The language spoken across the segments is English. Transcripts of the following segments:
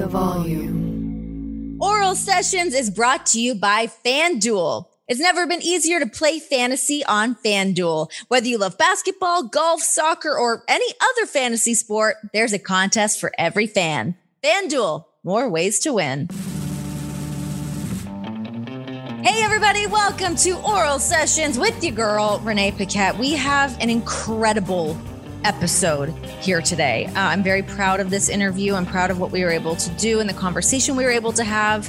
the volume. Oral Sessions is brought to you by FanDuel. It's never been easier to play fantasy on FanDuel. Whether you love basketball, golf, soccer, or any other fantasy sport, there's a contest for every fan. FanDuel, more ways to win. Hey, everybody, welcome to Oral Sessions with your girl, Renee Paquette. We have an incredible episode here today. Uh, I'm very proud of this interview. I'm proud of what we were able to do and the conversation we were able to have.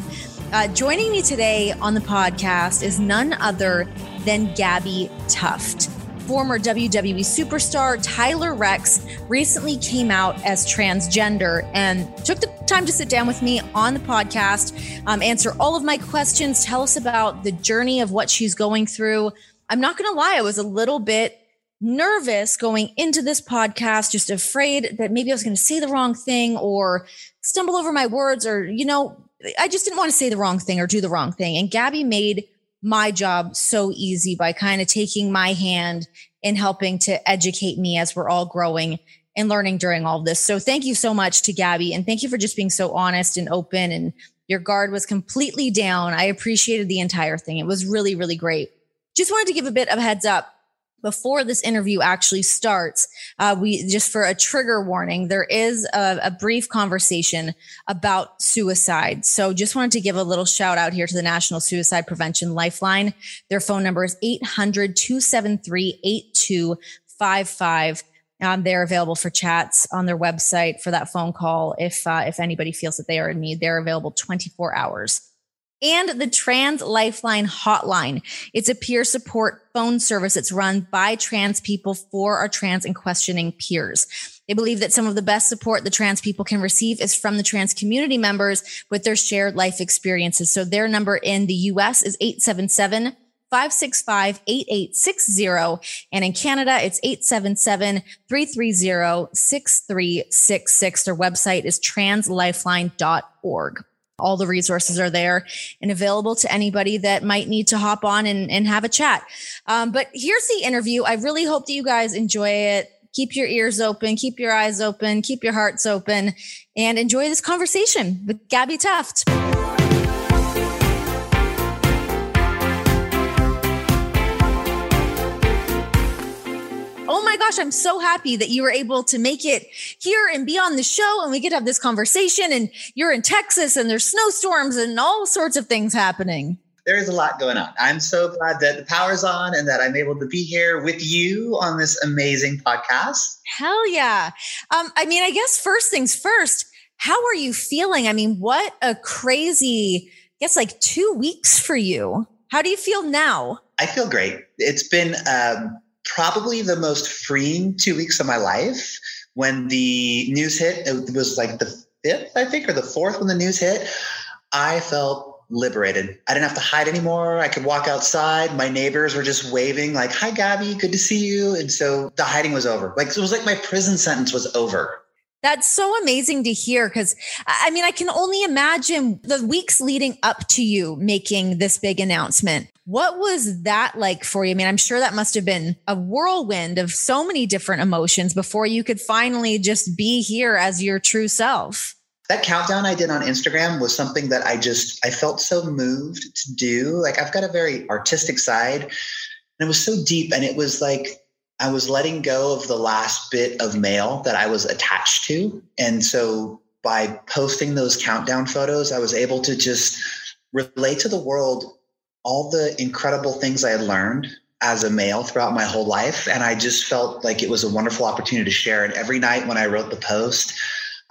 Uh, joining me today on the podcast is none other than Gabbi Tuft. Former WWE superstar Tyler Reks recently came out as transgender and took the time to sit down with me on the podcast, um, answer all of my questions, tell us about the journey of what she's going through. I'm not going to lie, I was a little bit nervous going into this podcast, just afraid that maybe I was going to say the wrong thing or stumble over my words or, you know, I just didn't want to say the wrong thing or do the wrong thing. And Gabby made my job so easy by kind of taking my hand and helping to educate me as we're all growing and learning during all this. So thank you so much to Gabby and thank you for just being so honest and open and your guard was completely down. I appreciated the entire thing. It was really, really great. Just wanted to give a bit of a heads up before this interview actually starts, uh, we just for a trigger warning, there is a, a, brief conversation about suicide. So just wanted to give a little shout out here to the National Suicide Prevention Lifeline. Their phone number is 800 273 8255. Um, they're available for chats on their website for that phone call. If, uh, if anybody feels that they are in need, they're available 24 hours and the Trans Lifeline Hotline. It's a peer support phone service that's run by trans people for our trans and questioning peers. They believe that some of the best support the trans people can receive is from the trans community members with their shared life experiences. So their number in the US is 877 565 8860. And in Canada, it's 877 330 6366. Their website is translifeline.org all the resources are there and available to anybody that might need to hop on and, and have a chat. Um, but here's the interview. I really hope that you guys enjoy it. Keep your ears open, keep your eyes open, keep your hearts open, and enjoy this conversation with Gabbi Tuft. Gosh, I'm so happy that you were able to make it here and be on the show and we get to have this conversation. And you're in Texas and there's snowstorms and all sorts of things happening. There is a lot going on. I'm so glad that the power's on and that I'm able to be here with you on this amazing podcast. Hell yeah. Um, I mean, I guess first things first, how are you feeling? I mean, what a crazy, I guess like two weeks for you. How do you feel now? I feel great. It's been um, probably the most freeing two weeks of my life. When the news hit, it was like the fifth, I think, or the fourth when the news hit. I felt liberated. I didn't have to hide anymore. I could walk outside. My neighbors were just waving, like, Hi, Gabby, good to see you. And so the hiding was over. Like, it was like my prison sentence was over. That's so amazing to hear because I mean, I can only imagine the weeks leading up to you making this big announcement. What was that like for you? I mean, I'm sure that must have been a whirlwind of so many different emotions before you could finally just be here as your true self. That countdown I did on Instagram was something that I just I felt so moved to do. Like I've got a very artistic side and it was so deep and it was like I was letting go of the last bit of mail that I was attached to. And so by posting those countdown photos, I was able to just relate to the world all the incredible things I had learned as a male throughout my whole life. And I just felt like it was a wonderful opportunity to share. And every night when I wrote the post,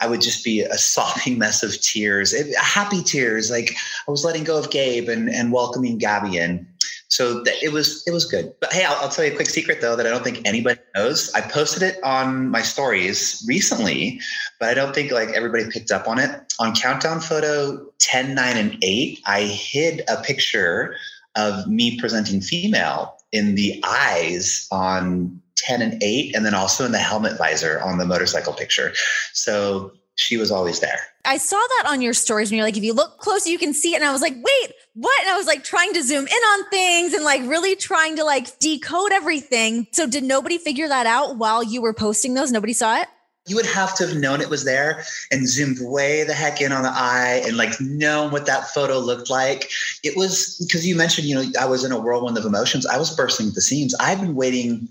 I would just be a sobbing mess of tears, eh, happy tears. Like I was letting go of Gabe and, and welcoming Gabby in so th- it was it was good. But hey, I'll, I'll, tell you a quick secret though that I don't think anybody knows. I posted it on my stories recently, but I don't think like everybody picked up on it. On countdown photo 10, 9, and 8, I hid a picture of me presenting female in the eyes on 10 and 8, and then also in the helmet visor on the motorcycle picture. So she was always there. I saw that on your stories and you're like, if you look close, you can see it. And I was like, wait, what? And I was like trying to zoom in on things and like really trying to like decode everything. So did nobody figure that out while you were posting those? Nobody saw it? you would have to have known it was there and zoomed way the heck in on the eye and like known what that photo looked like. It was because you mentioned, you know, I was in a whirlwind of emotions. I was bursting at the seams. I've been waiting,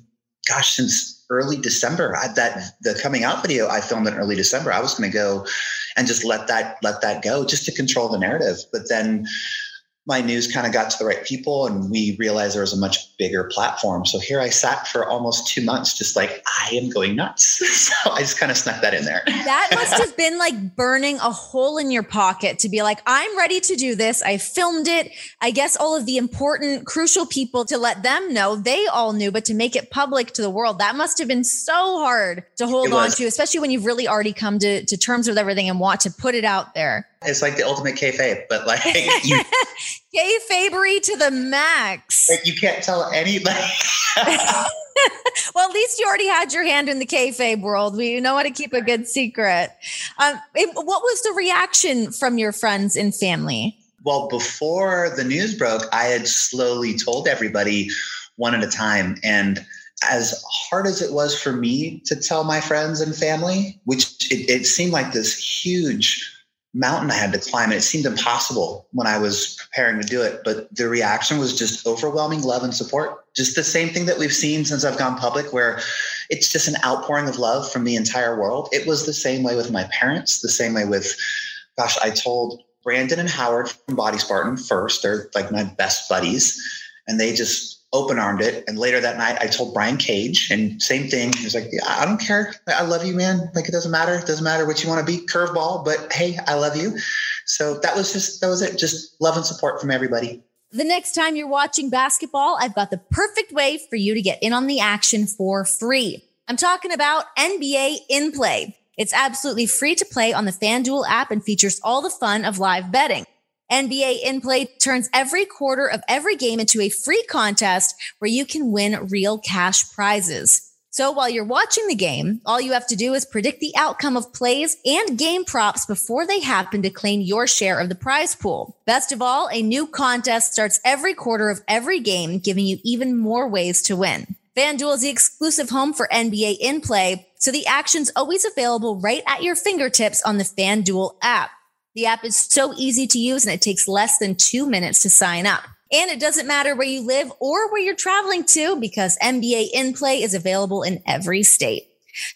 gosh, since early December. I, that the coming out video I filmed in early December. I was going to go and just let that let that go just to control the narrative. But then my news kind of got to the right people and we realized there was a much bigger platform. So here I sat for almost two months, just like, I am going nuts. so I just kind of snuck that in there. That must have been like burning a hole in your pocket to be like, I'm ready to do this. I filmed it. I guess all of the important, crucial people to let them know they all knew, but to make it public to the world, that must have been so hard to hold on to, especially when you've really already come to, to terms with everything and want to put it out there. It's like the ultimate kayfabe, but like you, kayfabery to the max. Like you can't tell anybody. well, at least you already had your hand in the kayfabe world. We know how to keep a good secret. Um, it, what was the reaction from your friends and family? Well, before the news broke, I had slowly told everybody one at a time, and as hard as it was for me to tell my friends and family, which it, it seemed like this huge mountain I had to climb. And it seemed impossible when I was preparing to do it. But the reaction was just overwhelming love and support. Just the same thing that we've seen since I've gone public, where it's just an outpouring of love from the entire world. It was the same way with my parents, the same way with, gosh, I told Brandon and Howard from Body Spartan first. They're like my best buddies. And they just open armed it. And later that night, I told Brian Cage, and same thing. He was like, I don't care. I love you, man. Like, it doesn't matter. It doesn't matter what you want to be, curveball, but hey, I love you. So that was just, that was it. Just love and support from everybody. The next time you're watching basketball, I've got the perfect way for you to get in on the action for free. I'm talking about NBA in play. It's absolutely free to play on the FanDuel app and features all the fun of live betting. NBA in play turns every quarter of every game into a free contest where you can win real cash prizes. So while you're watching the game, all you have to do is predict the outcome of plays and game props before they happen to claim your share of the prize pool. Best of all, a new contest starts every quarter of every game, giving you even more ways to win. FanDuel is the exclusive home for NBA in play, so the action's always available right at your fingertips on the FanDuel app. The app is so easy to use and it takes less than two minutes to sign up. And it doesn't matter where you live or where you're traveling to because NBA in play is available in every state.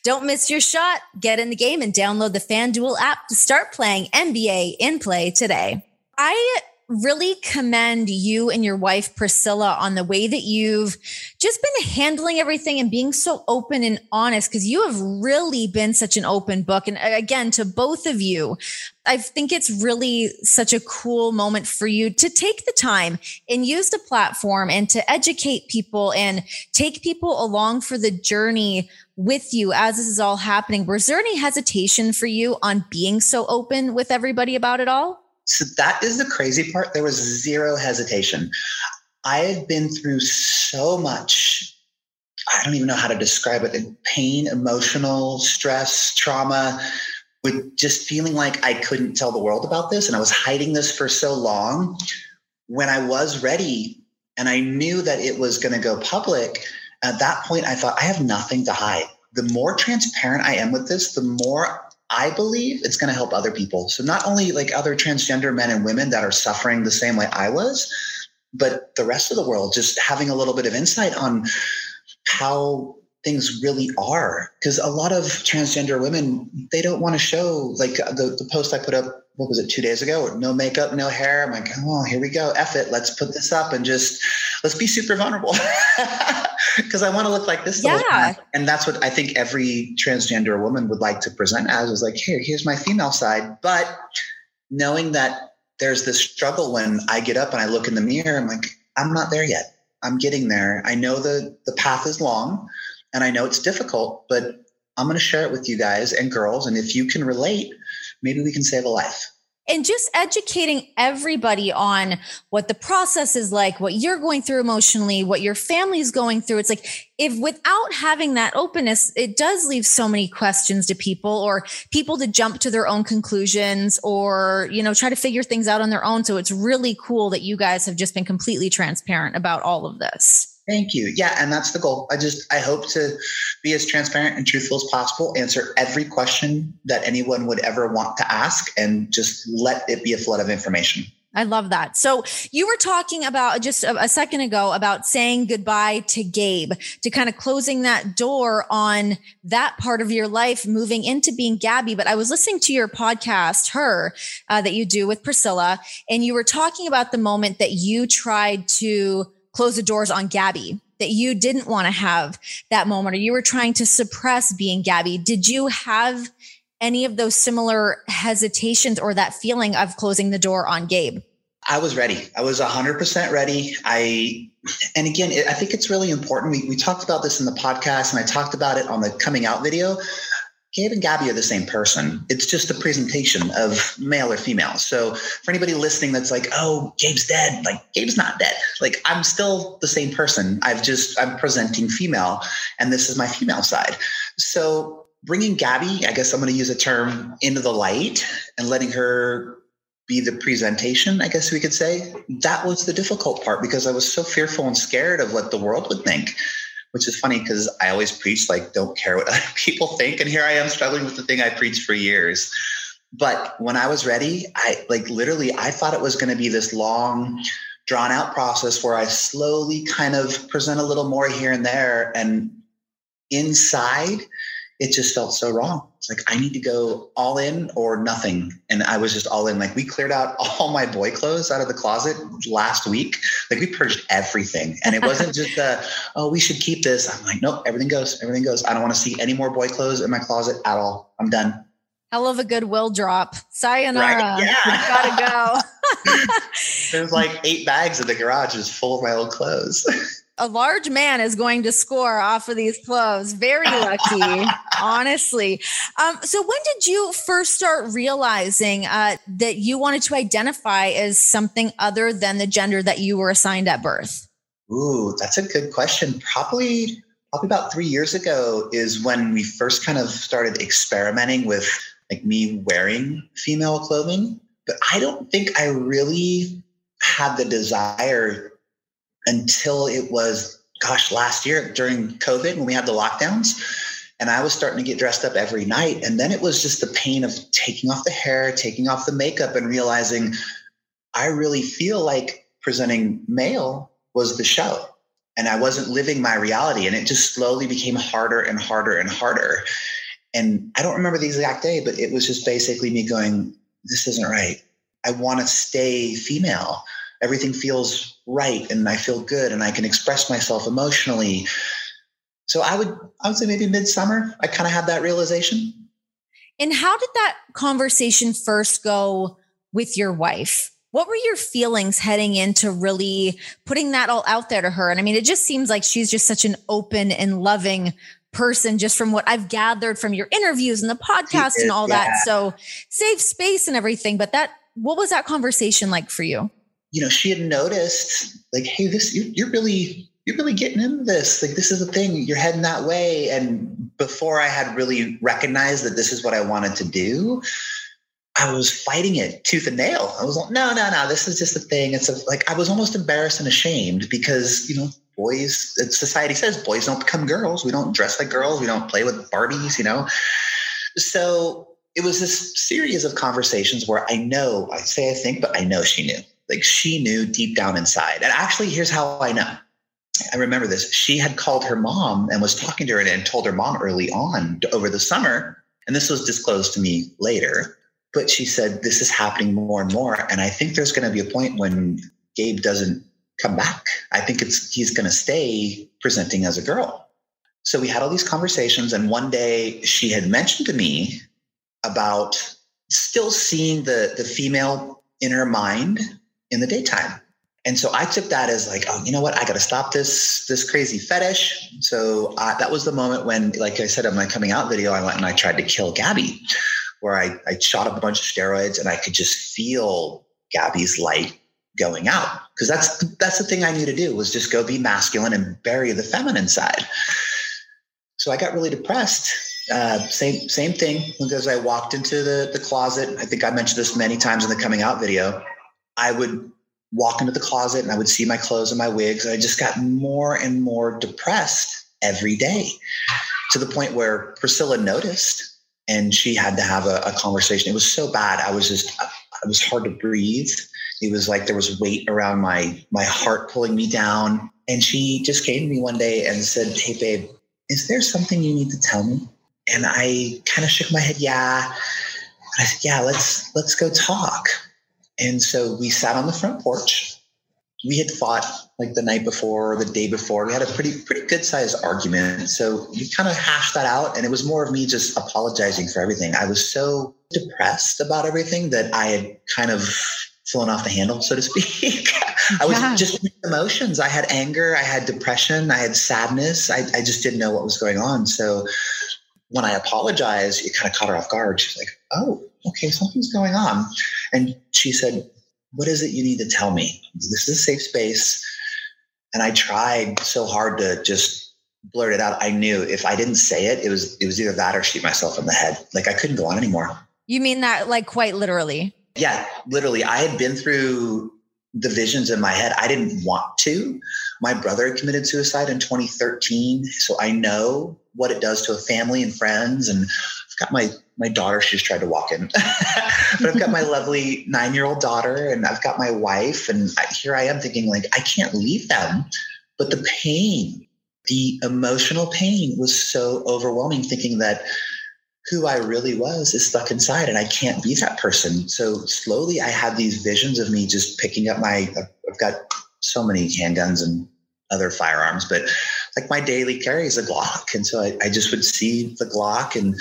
Don't miss your shot. Get in the game and download the FanDuel app to start playing NBA in play today. I really commend you and your wife, Priscilla, on the way that you've just been handling everything and being so open and honest because you have really been such an open book. And uh, again, to both of you, I think it's really such a cool moment for you to take the time and use the platform and to educate people and take people along for the journey with you as this is all happening. Was there any hesitation for you on being so open with everybody about it all? So that is the crazy part. There was zero hesitation. I have been through so much. I don't even know how to describe it pain, emotional stress, trauma, with just feeling like I couldn't tell the world about this. And I was hiding this for so long. When I was ready and I knew that it was going to go public, at that point, I thought, I have nothing to hide. The more transparent I am with this, the more I believe it's going to help other people. So not only like other transgender men and women that are suffering the same way I was, but the rest of the world just having a little bit of insight on how things really are because a lot of transgender women they don't want to show like uh, the, the post i put up what was it two days ago? No makeup no hair. I'm like oh here we go. F it. Let's put this up and just let's be super vulnerable. Because i want to look like this yeah. and that's what i think every transgender woman would like to present as is like here here's my female side. But knowing that there's this struggle when i get up and i look in the mirror i'm like i'm not there yet. I'm getting there. I know the the path is long and I know it's difficult, but I'm going to share it with you guys and girls. And if you can relate, maybe we can save a life. And just educating everybody on what the process is like, what you're going through emotionally, what your family's going through. It's like, if without having that openness, it does leave so many questions to people or people to jump to their own conclusions or, you know, try to figure things out on their own. So it's really cool that you guys have just been completely transparent about all of this. Thank you. Yeah, and that's the goal. I just I hope to be as transparent and truthful as possible, answer every question that anyone would ever want to ask and just let it be a flood of information. I love that. So you were talking about just a, second ago about saying goodbye to Gabe, to kind of closing that door on that part of your life, moving into being Gabby. But I was listening to your podcast, her, uh, that you do with Priscilla, and you were talking about the moment that you tried to close the doors on Gabby. That you didn't want to have that moment, or you were trying to suppress being Gabby. Did you have any of those similar hesitations or that feeling of closing the door on Gabe? I was ready. I was 100% ready. I, and again, I think it's really important. We, we talked about this in the podcast and I talked about it on the coming out video. Gabe and Gabby are the same person. It's just a presentation of male or female. So for anybody listening that's like, oh, Gabe's dead, like Gabe's not dead. Like I'm still the same person. I've just, I'm presenting female and this is my female side. So bringing Gabby, I guess I'm going to use a term, into the light and letting her be the presentation, I guess we could say, that was the difficult part because I was so fearful and scared of what the world would think. Which is funny because I always preach like don't care what other people think, and here I am struggling with the thing I preached for years. But when I was ready, I like literally I thought it was going to be this long, drawn out process where I slowly kind of present a little more here and there, and inside it just felt so wrong. It's like I need to go all in or nothing. And I was just all in. Like we cleared out all my boy clothes out of the closet last week. Like we purged everything. And it wasn't just a, oh, we should keep this. I'm like, nope, everything goes. Everything goes. I don't want to see any more boy clothes in my closet at all. I'm done. Hell of a goodwill drop. Sayonara. Right? Yeah. gotta go. There's like eight bags in the garage just full of my old clothes. A large man is going to score off of these clothes. Very lucky, honestly. Um, so, when did you first start realizing uh, that you wanted to identify as something other than the gender that you were assigned at birth? Ooh, that's a good question. Probably, probably about three years ago is when we first kind of started experimenting with like me wearing female clothing. But I don't think I really had the desire until it was, gosh, last year during COVID when we had the lockdowns. And I was starting to get dressed up every night. And then it was just the pain of taking off the hair, taking off the makeup, and realizing I really feel like presenting male was the show. And I wasn't living my reality. And it just slowly became harder and harder and harder. And I don't remember the exact day, but it was just basically me going, This isn't right. I want to stay female everything feels right and I feel good and I can express myself emotionally. So I would I would say maybe midsummer I kind of had that realization. And how did that conversation first go with your wife? What were your feelings heading into really putting that all out there to her? And I mean, it just seems like she's just such an open and loving person, just from what I've gathered from your interviews and the podcast and all yeah. that. So safe space and everything. But that, what was that conversation like for you? You know, she had noticed like, hey, this you're, you're really you're really getting into this. Like this is a thing. You're heading that way. And before I had really recognized that this is what I wanted to do, I was fighting it tooth and nail. I was like, no, no, no, this is just a thing. It's like I was almost embarrassed and ashamed because, you know, boys, uh, society says boys don't become girls. We don't dress like girls. We don't play with Barbies, you know? So it was this series of conversations where I know, I say I think, but I know she knew. Like she knew deep down inside. And actually, here's how I know. I remember this. She had called her mom and was talking to her and told her mom early on over the summer. And this was disclosed to me later. But she said, This is happening more and more. And I think there's going to be a point when Gabe doesn't come back. I think it's he's going to stay presenting as a girl. So we had all these conversations. And one day she had mentioned to me about still seeing the, the female in her mind in the daytime. And so I took that as like, oh, you know what? I got to stop this this crazy fetish. So uh, that was the moment when, like I said in my coming out video, I went and I tried to kill Gabby, where I, I shot up a bunch of steroids and I could just feel Gabby's light going out because that's that's the thing I knew to do was just go be masculine and bury the feminine side. So I got really depressed. Uh, same same thing because I walked into the the closet. I think I mentioned this many times in the coming out video. I would walk into the closet and I would see my clothes and my wigs. And I just got more and more depressed every day to the point where Priscilla noticed and she had to have a, a conversation. It was so bad. I was just, it was hard to breathe. It was like there was weight around my my heart pulling me down. And she just came to me one day and said, Hey babe, is there something you need to tell me? And I kind of shook my head, yeah. And I said, Yeah, let's let's go talk. And so we sat on the front porch. We had fought like the night before or the day before. We had a pretty pretty good sized argument. So we kind of hashed that out. And it was more of me just apologizing for everything. I was so depressed about everything that I had kind of flown off the handle, so to speak. I was yeah. just emotions. I had anger, I had depression, I had sadness. I, I just didn't know what was going on. So when I apologized, it kind of caught her off guard. She's like, oh, okay, something's going on. And she said, what is it you need to tell me? This is a safe space. And I tried so hard to just blurt it out. I knew if I didn't say it, it was it was either that or shoot myself in the head. Like I couldn't go on anymore. You mean that like quite literally? Yeah, literally. I had been through the visions in my head. I didn't want to. My brother committed suicide in 2013. So I know what it does to a family and friends. And I've got my my daughter, she's tried to walk in. but I've got my lovely nine-year-old daughter and I've got my wife. And here I am thinking, like, I can't leave them. But the pain, the emotional pain was so overwhelming, thinking that who I really was is stuck inside and I can't be that person. So slowly I had these visions of me just picking up my, I've got so many handguns and other firearms, but like my daily carry is a Glock. And so I, I just would see the Glock and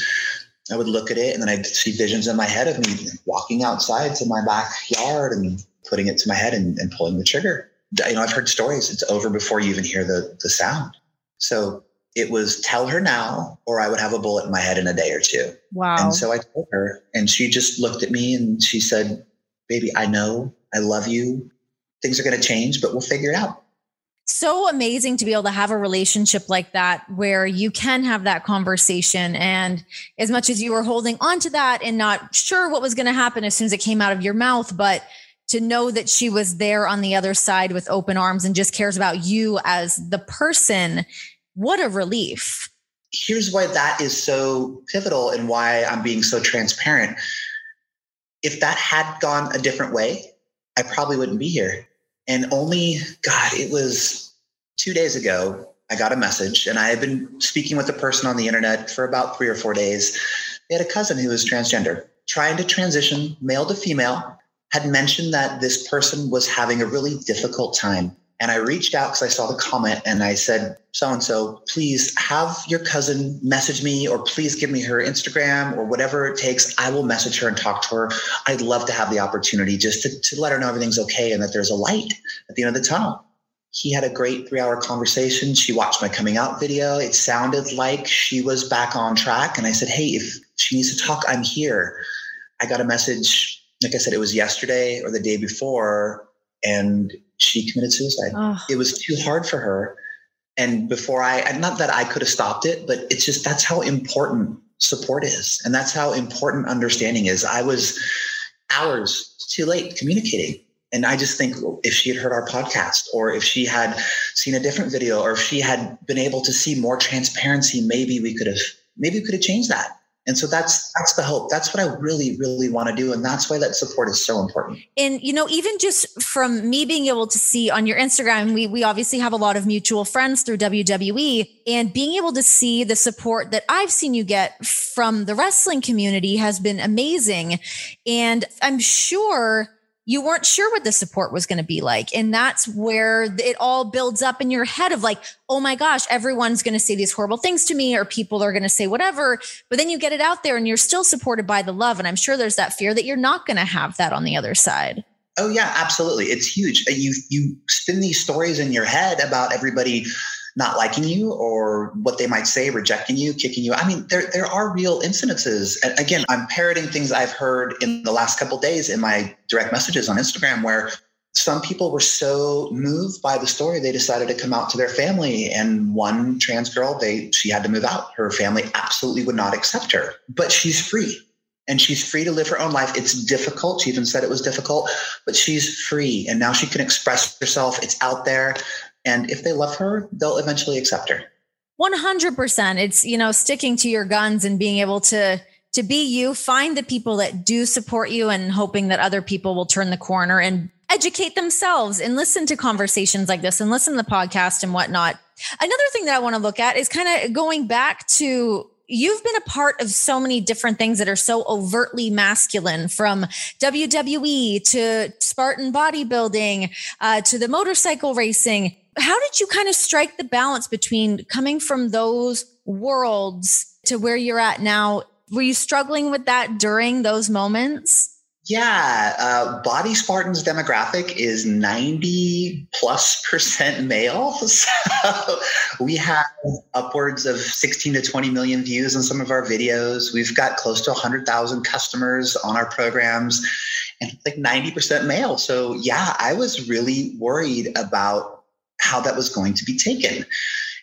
I would look at it and then I'd see visions in my head of me walking outside to my backyard and putting it to my head and, and pulling the trigger. You know, I've heard stories. It's over before you even hear the, the sound. So it was tell her now or I would have a bullet in my head in a day or two. Wow. And so I told her and she just looked at me and she said, baby, I know, I love you. Things are going to change, but we'll figure it out. So amazing to be able to have a relationship like that where you can have that conversation. And as much as you were holding on to that and not sure what was going to happen as soon as it came out of your mouth, but to know that she was there on the other side with open arms and just cares about you as the person what a relief. Here's why that is so pivotal and why I'm being so transparent. If that had gone a different way, I probably wouldn't be here. And only, God, it was two days ago, I got a message, and I had been speaking with a person on the internet for about three or four days. They had a cousin who was transgender, trying to transition male to female, had mentioned that this person was having a really difficult time and I reached out because I saw the comment and I said, so and so, please have your cousin message me or please give me her Instagram or whatever it takes. I will message her and talk to her. I'd love to have the opportunity just to, to let her know everything's okay and that there's a light at the end of the tunnel. He had a great three hour conversation. She watched my coming out video. It sounded like she was back on track. And I said, Hey, if she needs to talk, I'm here. I got a message, like I said, it was yesterday or the day before. And she committed suicide. Oh. It was too hard for her. And before I, not that I could have stopped it, but it's just that's how important support is. And that's how important understanding is. I was hours too late communicating. And I just think if she had heard our podcast or if she had seen a different video or if she had been able to see more transparency, maybe we could have, maybe we could have changed that. And so that's that's the hope. That's what I really really want to do and that's why that support is so important. And you know, even just from me being able to see on your Instagram, we we obviously have a lot of mutual friends through WWE and being able to see the support that I've seen you get from the wrestling community has been amazing. And I'm sure you weren't sure what the support was going to be like. And that's where it all builds up in your head of like, oh my gosh, everyone's going to say these horrible things to me, or people are going to say whatever. But then you get it out there and you're still supported by the love. And I'm sure there's that fear that you're not going to have that on the other side. Oh yeah, absolutely. It's huge. You you spin these stories in your head about everybody not liking you or what they might say, rejecting you, kicking you. I mean, there there are real incidences. And again, I'm parroting things I've heard in the last couple days in my direct messages on Instagram where some people were so moved by the story they decided to come out to their family and one trans girl they she had to move out her family absolutely would not accept her but she's free and she's free to live her own life. It's difficult. She even said it was difficult, but she's free. And now she can express herself. It's out there. And if they love her, they'll eventually accept her. 100%. It's, you know, sticking to your guns and being able to to be you, find the people that do support you and hoping that other people will turn the corner and educate themselves and listen to conversations like this and listen to the podcast and whatnot. Another thing that I want to look at is kind of going back to you've been a part of so many different things that are so overtly masculine from WWE to Spartan bodybuilding uh, to the motorcycle racing. How did you kind of strike the balance between coming from those worlds to where you're at now? Were you struggling with that during those moments? Yeah, uh, Body Spartans demographic is 90 plus percent male. So we have upwards of 16 to 20 million views on some of our videos. We've got close to 100,000 customers on our programs and like 90% male. So yeah, I was really worried about how that was going to be taken.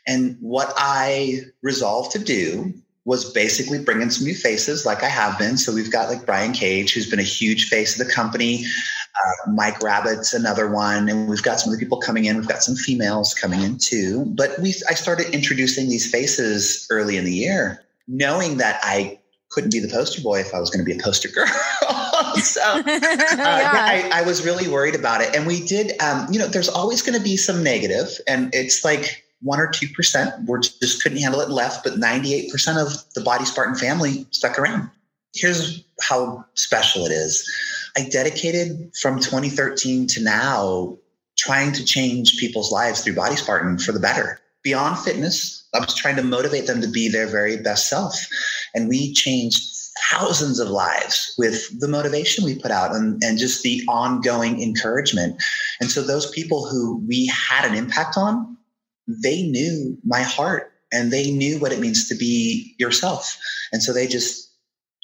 And what I resolved to do was basically bring in some new faces like I have been. So we've got like Brian Cage, who's been a huge face of the company. Uh, Mike Rabbit's another one, and we've got some other people coming in. We've got some females coming in too. But we, I started introducing these faces early in the year, knowing that I couldn't be the poster boy if I was going to be a poster girl. so uh, yeah. I, I, was really worried about it. And we did, um, you know, there's always going to be some negative, and it's like one or two percent were just couldn't handle it and left, but 98% of the Body Spartan family stuck around. Here's how special it is. I dedicated from 2013 to now trying to change people's lives through Body Spartan for the better. Beyond fitness, I was trying to motivate them to be their very best self. And we changed thousands of lives with the motivation we put out and, and just the ongoing encouragement. And so those people who we had an impact on, they knew my heart and they knew what it means to be yourself. And so they just,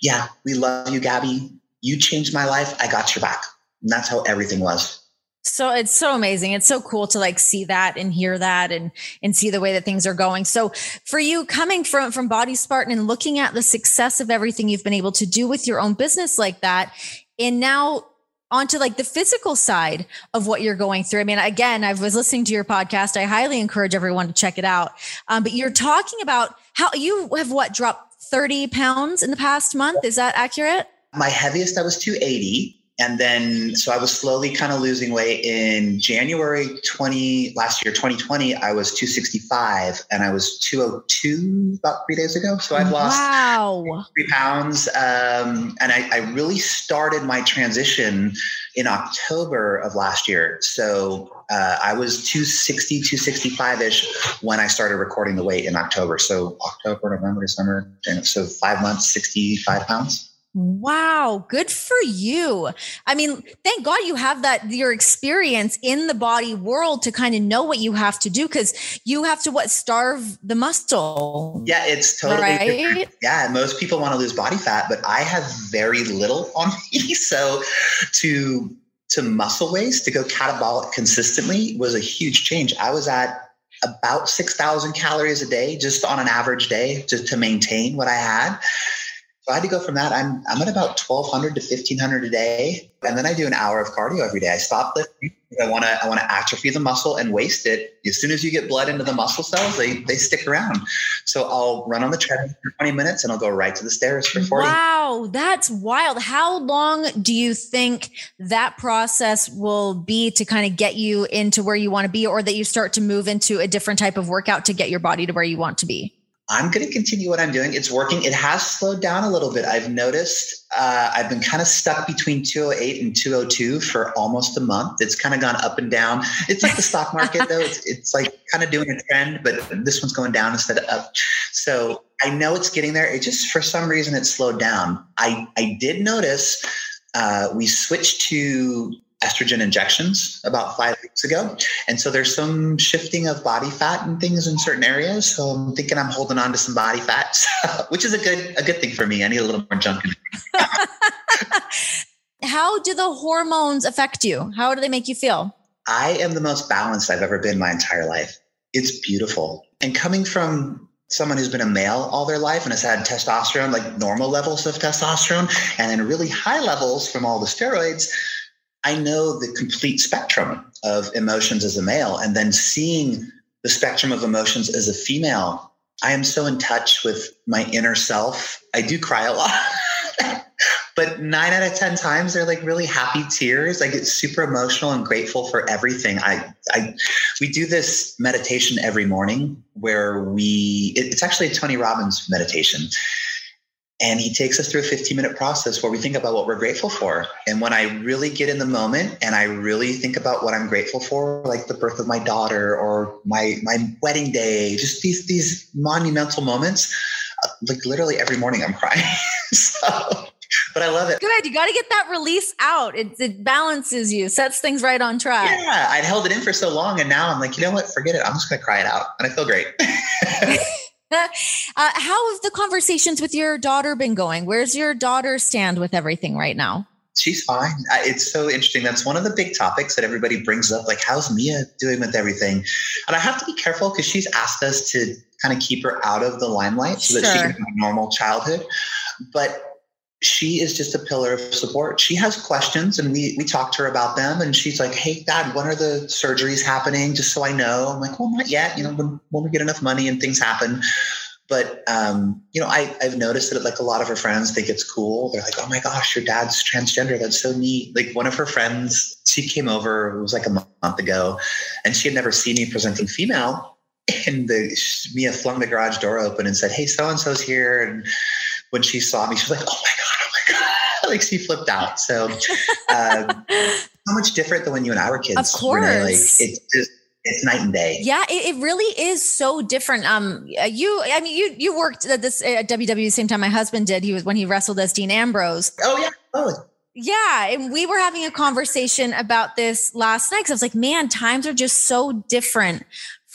yeah, we love you, Gabby. You changed my life. I got your back. And that's how everything was. So it's so amazing. It's so cool to like see that and hear that and and see the way that things are going. So for you coming from from Body Spartan and looking at the success of everything you've been able to do with your own business like that and now onto like the physical side of what you're going through. I mean, again, I was listening to your podcast. I highly encourage everyone to check it out. Um, but you're talking about how you have what dropped 30 pounds in the past month. Is that accurate? My heaviest, I was 280 and then so i was slowly kind of losing weight in january 20 last year 2020 i was 265 and i was 202 about three days ago. So i've lost wow. three pounds um, and I, I, really started my transition in october of last year. So uh, i was 260 265ish when i started recording the weight in october. So october november december so five months 65 pounds Wow, good for you. I mean, thank God you have that your experience in the body world to kind of know what you have to do because you have to what starve the muscle. Yeah, it's totally right. Different. Yeah, most people want to lose body fat, but I have very little on me. So to to muscle waste to go catabolic consistently was a huge change. I was at about 6,000 calories a day just on an average day just to maintain what I had. So I had to go from that. I'm I'm at about 1,200 to 1,500 a day, and then I do an hour of cardio every day. I stop lifting. I want to I want to atrophy the muscle and waste it. As soon as you get blood into the muscle cells, they they stick around. So I'll run on the treadmill for 20 minutes, and I'll go right to the stairs for 40. Wow, that's wild. How long do you think that process will be to kind of get you into where you want to be, or that you start to move into a different type of workout to get your body to where you want to be? I'm going to continue what I'm doing. It's working. It has slowed down a little bit. I've noticed uh, I've been kind of stuck between 208 and 202 for almost a month. It's kind of gone up and down. It's like the stock market, though. It's, it's like kind of doing a trend, but this one's going down instead of up. So I know it's getting there. It just, for some reason, it slowed down. I, I did notice uh, we switched to estrogen injections about five weeks ago. And so there's some shifting of body fat and things in certain areas. So I'm thinking I'm holding on to some body fat, which is a good a good thing for me. I need a little more junk in How do the hormones affect you? How do they make you feel? I am the most balanced I've ever been my entire life. It's beautiful. And coming from someone who's been a male all their life and has had testosterone, like normal levels of testosterone, and then really high levels from all the steroids, I know the complete spectrum of emotions as a male. And then seeing the spectrum of emotions as a female, I am so in touch with my inner self. I do cry a lot. but nine out of 10 times they're like really happy tears. I get super emotional and grateful for everything. I, I, we do this meditation every morning where we, it's actually a Tony Robbins meditation. And he takes us through a 15 minute process where we think about what we're grateful for. And when I really get in the moment and I really think about what I'm grateful for, like the birth of my daughter or my, my wedding day, just these, these monumental moments, uh, like literally every morning I'm crying. so but I love it. Good. You got to get that release out. It, it balances you, sets things right on track. Yeah. I'd held it in for so long. And now I'm like, you know what? Forget it. I'm just going to cry it out. And I feel great. uh, how have the conversations with your daughter been going? Where's your daughter stand with everything right now? She's fine. It's so interesting. That's one of the big topics that everybody brings up. Like, how's Mia doing with everything? And I have to be careful because she's asked us to kind of keep her out of the limelight so sure. that she can have a normal childhood. But she is just a pillar of support. She has questions and we we talk to her about them and she's like, Hey dad, when are the surgeries happening? Just so I know. I'm like, well, not yet. You know, when, when we get enough money and things happen. But um, you know, I, I've noticed that like a lot of her friends think it's cool. They're like, "Oh my gosh, your dad's transgender. That's so neat." Like one of her friends, she came over. It was like a month ago, and she had never seen me presenting female. And the Mia flung the garage door open and said, "Hey, so and so's here." And when she saw me, she was like, "Oh my god, like she flipped out. So, um, so much different than when you and I were kids. Of course, Renee. like it's just it's night and day. Yeah, it, it, really is so different. Um, you, I mean, you you worked at this at WWE the same time my husband did. He was when he wrestled as Dean Ambrose. Oh yeah. Oh. Yeah, and we were having a conversation about this last night because I was like, man, times are just so different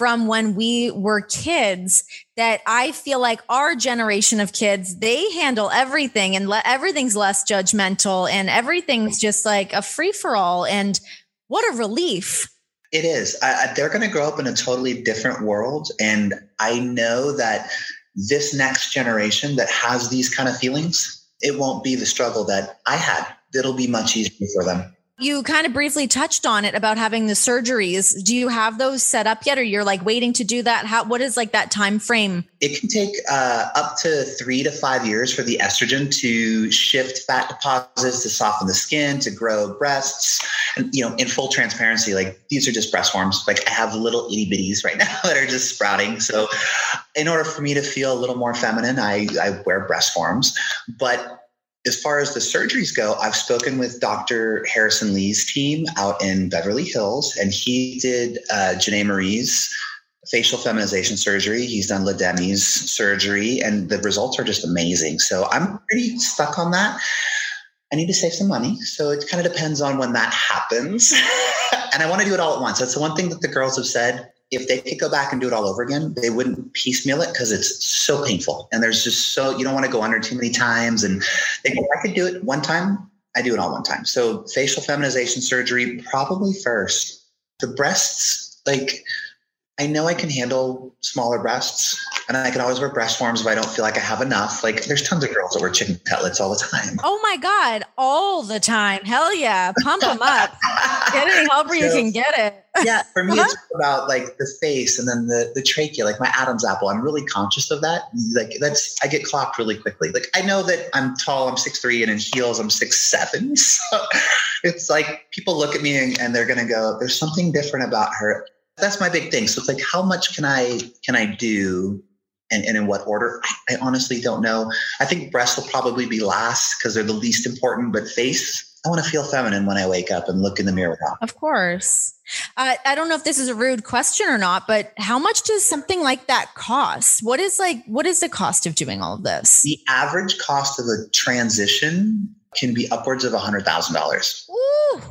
from when we were kids that I feel like our generation of kids, they handle everything and le- everything's less judgmental and everything's just like a free for all. And what a relief. It is. I, they're going to grow up in a totally different world. And I know that this next generation that has these kind of feelings, it won't be the struggle that I had. It'll be much easier for them. You kind of briefly touched on it about having the surgeries. Do you have those set up yet, or you're like waiting to do that? How what is like that time frame? It can take uh, up to three to five years for the estrogen to shift fat deposits, to soften the skin, to grow breasts. And you know, in full transparency, like these are just breast forms. Like I have little itty bitties right now that are just sprouting. So, in order for me to feel a little more feminine, I I wear breast forms, but as far as the surgeries go, I've spoken with Dr. Harrison Lee's team out in Beverly Hills, and he did uh, Janae Marie's facial feminization surgery. He's done LaDemi's surgery, and the results are just amazing. So I'm pretty stuck on that. I need to save some money. So it kind of depends on when that happens. and I want to do it all at once. That's the one thing that the girls have said if they could go back and do it all over again, they wouldn't piecemeal it because it's so painful. And there's just so you don't want to go under too many times. And they go, I could do it one time, I do it all one time. So facial feminization surgery, probably first. The breasts, like I know I can handle smaller breasts and I can always wear breast forms if I don't feel like I have enough. Like there's tons of girls that wear chicken cutlets all the time. Oh my God, all the time. Hell yeah. Pump them up. get any help so, you can get it. yeah. For me, it's uh-huh. about like the face and then the, the trachea, like my Adam's apple. I'm really conscious of that. Like that's, I get clocked really quickly. Like I know that I'm tall, I'm six three, and in heels, I'm six seven. So it's like people look at me and, and they're going to go, there's something different about her that's my big thing. So it's like, how much can I can I do, and, and in what order? I, I honestly don't know. I think breasts will probably be last because they're the least important, but face. I want to feel feminine when I wake up and look in the mirror. Of course. Uh, I don't know if this is a rude question or not, but how much does something like that cost? What is like, what is the cost of doing all of this? The average cost of a transition can be upwards of a hundred thousand dollars.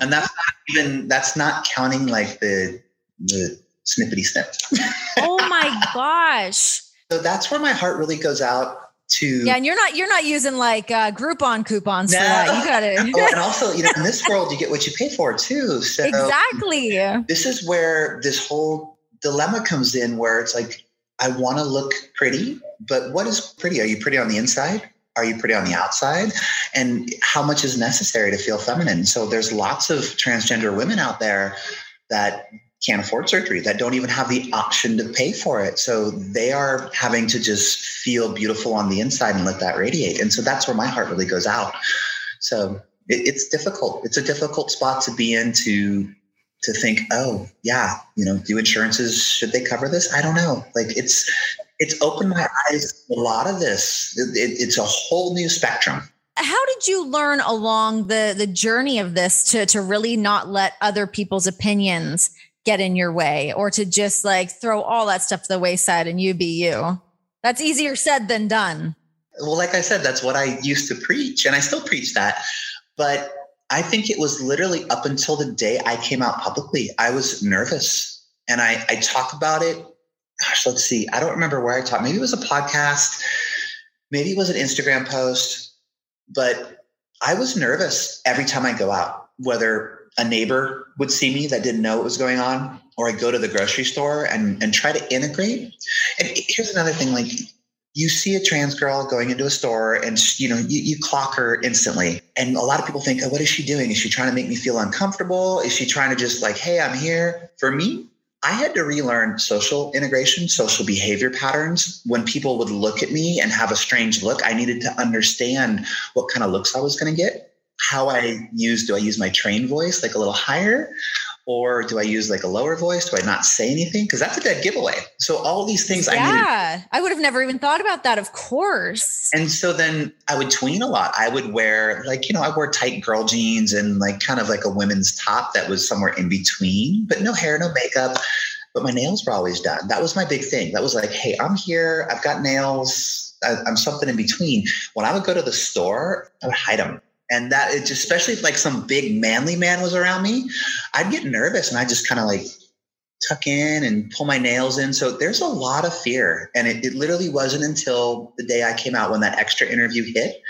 And that's not even, that's not counting like the the snippety snip. oh my gosh. So that's where my heart really goes out to yeah and you're not you're not using like uh groupon coupons no. for that you got it oh, and also you know in this world you get what you pay for too so exactly this is where this whole dilemma comes in where it's like I want to look pretty, but what is pretty? Are you pretty on the inside? Are you pretty on the outside? And how much is necessary to feel feminine? So there's lots of transgender women out there that can't afford surgery, that don't even have the option to pay for it. So they are having to just feel beautiful on the inside and let that radiate. And so that's where my heart really goes out. So it, it's difficult. It's a difficult spot to be in to to think, oh yeah, you know, do insurances should they cover this? I don't know. Like it's it's opened my eyes a lot of this. It, it, it's a whole new spectrum. How did you learn along the the journey of this to to really not let other people's opinions get in your way or to just like throw all that stuff to the wayside and you be you? That's easier said than done. Well, like I said, that's what I used to preach, and I still preach that. But I think it was literally up until the day I came out publicly. I was nervous, and I, I talk about it. Gosh, let's see. I don't remember where I talked. Maybe it was a podcast. Maybe it was an Instagram post. But I was nervous every time I go out, whether a neighbor would see me that didn't know what was going on, or I go to the grocery store and, and try to integrate. And here's another thing like you see a trans girl going into a store and you know you, you clock her instantly. And a lot of people think oh, what is she doing? Is she trying to make me feel uncomfortable? Is she trying to just like hey i'm here? For me i had to relearn social integration social behavior patterns. When people would look at me and have a strange look i needed to understand what kind of looks i was going to get how I use, do I use my trained voice like a little higher? Or do I use like a lower voice? Do I not say anything? Because that's a dead giveaway. So all these things yeah, I Yeah. I would have never even thought about that, of course. And so then I would tween a lot. I would wear like, you know, I wore tight girl jeans and like kind of like a women's top that was somewhere in between, but no hair, no makeup but my nails were always done. That was my big thing. That was like, hey, I'm here. I've got nails. I, am something in between. When I would go to the store, I would hide them and that it just, especially if like some big manly man was around me, I'd get nervous and I just kind of like tuck in and pull my nails in. So there's a lot of fear. And it, it literally wasn't until the day I came out when that extra interview hit.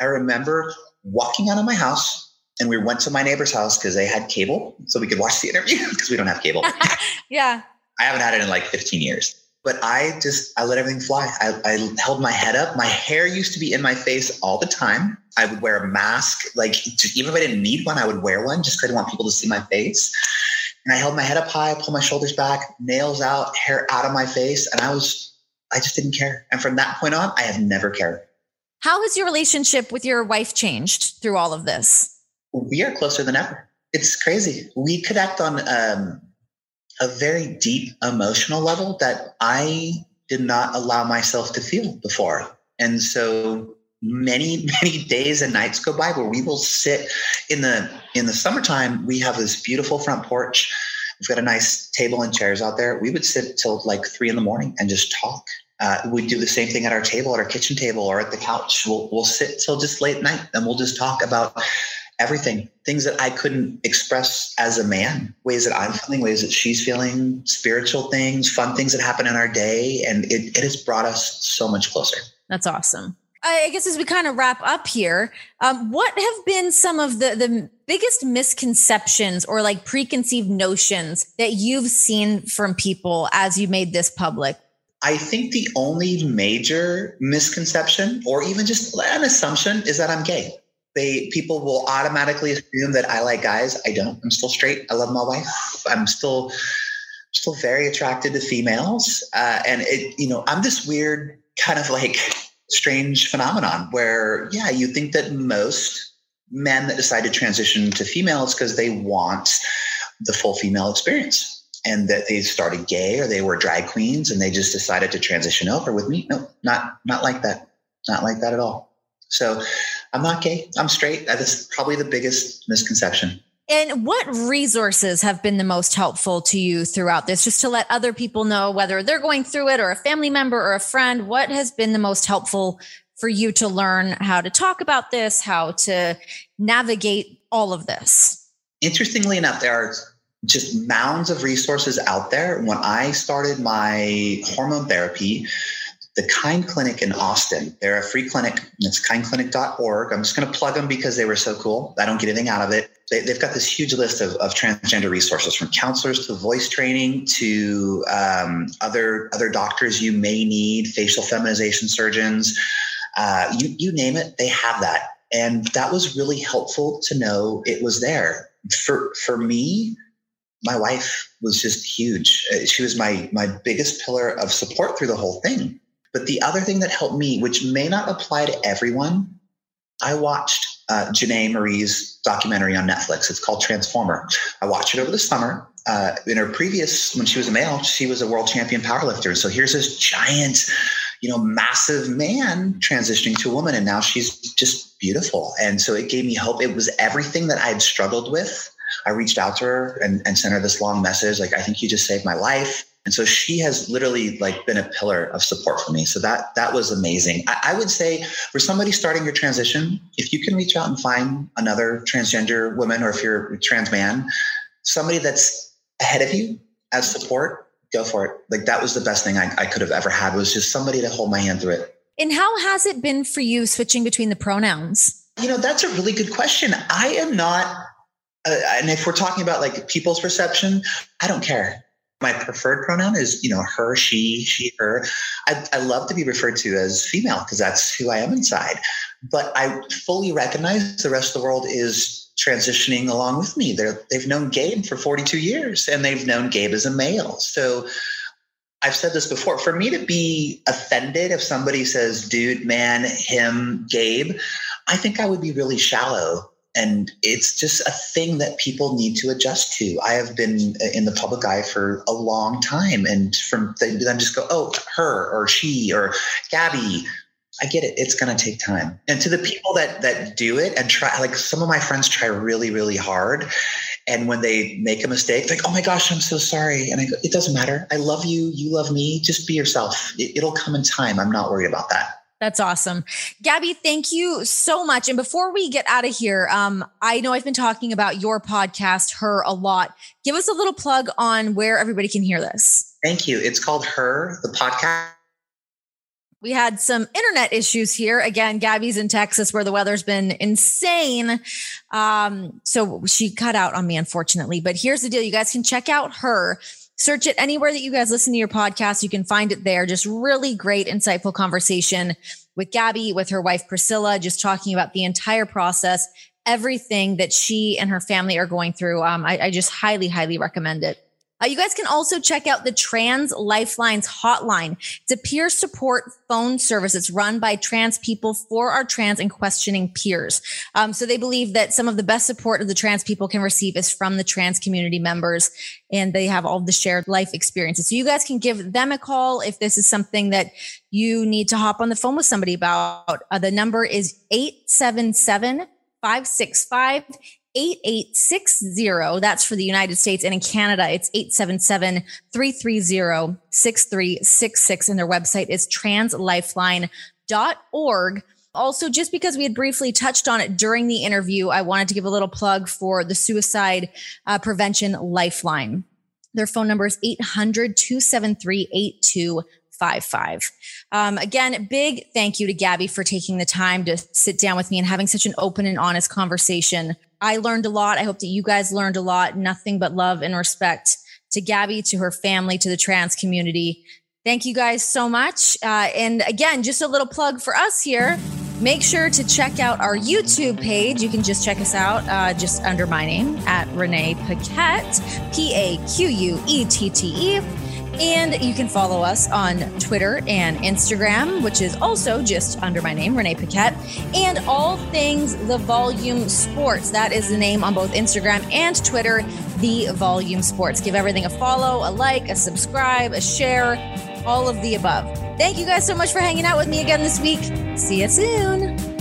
I remember walking out of my house and we went to my neighbor's house because they had cable so we could watch the interview because we don't have cable. yeah. I haven't had it in like 15 years. But I just, I let everything fly. I, I held my head up. My hair used to be in my face all the time. I would wear a mask. Like, even if I didn't need one, I would wear one just because I didn't want people to see my face. And I held my head up high, pulled my shoulders back, nails out, hair out of my face. And I was, I just didn't care. And from that point on, I have never cared. How has your relationship with your wife changed through all of this? We are closer than ever. It's crazy. We connect on um, a very deep emotional level that I did not allow myself to feel before. And so many many days and nights go by where we will sit in the in the summertime. We have this beautiful front porch. We've got a nice table and chairs out there. We would sit till like three in the morning and just talk. Uh, we do the same thing at our table at our kitchen table or at the couch. We'll, we'll sit till just late night and we'll just talk about everything things that i couldn't express as a man ways that i'm feeling ways that she's feeling spiritual things fun things that happen in our day and it, it has brought us so much closer that's awesome I guess as we kind of wrap up here, um, what have been some of the the biggest misconceptions or like preconceived notions that you've seen from people as you made this public? I think the only major misconception, or even just an assumption, is that I'm gay. They people will automatically assume that I like guys. I don't. I'm still straight. I love my wife. I'm still still very attracted to females, uh, and it. You know, I'm this weird kind of like strange phenomenon where, yeah, you think that most men that decide to transition to females because they want the full female experience and that they started gay or they were drag queens and they just decided to transition over with me. No, not not like that. Not like that at all. So I'm not gay. I'm straight. That's probably the biggest misconception. And what resources have been the most helpful to you throughout this? Just to let other people know whether they're going through it or a family member or a friend, what has been the most helpful for you to learn how to talk about this, how to navigate all of this? Interestingly enough, there are just mounds of resources out there. When I started my hormone therapy, the Kind Clinic in Austin. They're a free clinic. It's kindclinic.org. I'm just going to plug them because they were so cool. I don't get anything out of it. They, have got this huge list of, of, transgender resources from counselors to voice training to um, other, other doctors you may need, facial feminization surgeons. Uh, you, you name it, they have that. And that was really helpful to know it was there. For, for me, my wife was just huge. Uh, she was my my biggest pillar of support through the whole thing. But the other thing that helped me, which may not apply to everyone, I watched uh, Janae Marie's documentary on Netflix. It's called Transformer. I watched it over the summer. Uh, in her previous, when she was a male, she was a world champion powerlifter. So here's this giant, you know, massive man transitioning to a woman, and now she's just beautiful. And so it gave me hope. It was everything that I had struggled with I reached out to her and, and sent her this long message, like, I think you just saved my life. And so she has literally like been a pillar of support for me. So that that was amazing. I, I, would say for somebody starting your transition, if you can reach out and find another transgender woman, or if you're a trans man, somebody that's ahead of you as support, go for it. Like that was the best thing I, I could have ever had was just somebody to hold my hand through it. And how has it been for you switching between the pronouns? You know, that's a really good question. I am not uh, and if we're talking about like people's perception, I don't care. My preferred pronoun is, you know, her, she, she, her. I, I love to be referred to as female because that's who I am inside. But I fully recognize the rest of the world is transitioning along with me. They're, they've known Gabe for 42 years and they've known Gabe as a male. So I've said this before. For me to be offended if somebody says, dude, man, him, Gabe, I think I would be really shallow and it's just a thing that people need to adjust to. I have been in the public eye for a long time, and from them just go, oh, her or she or Gabbi. I get it. It's going to take time. And to the people that that do it and try, like some of my friends try really, really hard, and when they make a mistake, like, oh my gosh, I'm so sorry. And I go, it doesn't matter. I love you. You love me. Just be yourself. It, it'll come in time. I'm not worried about that. That's awesome. Gabbi, thank you so much. And before we get out of here, um, I know I've been talking about your podcast, Her, a lot. Give us a little plug on where everybody can hear this. Thank you. It's called Her, the podcast. We had some internet issues here. Again, Gabbi's in Texas where the weather's been insane. Um, so she cut out on me, unfortunately. But here's the deal you guys can check out her Search it anywhere that you guys listen to your podcast. You can find it there. Just really great, insightful conversation with Gabbi, with her wife Priscilla, just talking about the entire process, everything that she and her family are going through. Um, I, I just highly, highly recommend it. Uh, you guys can also check out the Trans Lifelines hotline. It's a peer support phone service. It's run by trans people for our trans and questioning peers. Um, so they believe that some of the best support of the trans people can receive is from the trans community members, and they have all the shared life experiences. So you guys can give them a call if this is something that you need to hop on the phone with somebody about. Uh, the number is 877 565 8860. That's for the United States. And in Canada, it's 877 330 6366. And their website is translifeline.org. Also, just because we had briefly touched on it during the interview, I wanted to give a little plug for the Suicide uh, Prevention Lifeline. Their phone number is 800 273 8255. Um, again, big thank you to Gabbi for taking the time to sit down with me and having such an open and honest conversation I learned a lot. I hope that you guys learned a lot. Nothing but love and respect to Gabbi, to her family, to the trans community. Thank you guys so much. Uh, and again, just a little plug for us here. Make sure to check out our YouTube page. You can just check us out uh, just under my name at Renee Paquette, P A Q U E T T E. And you can follow us on Twitter and Instagram, which is also just under my name, Renee Paquette, and all things The Volume Sports. That is the name on both Instagram and Twitter, The Volume Sports. Give everything a follow, a like, a subscribe, a share, all of the above. Thank you guys so much for hanging out with me again this week. See you soon.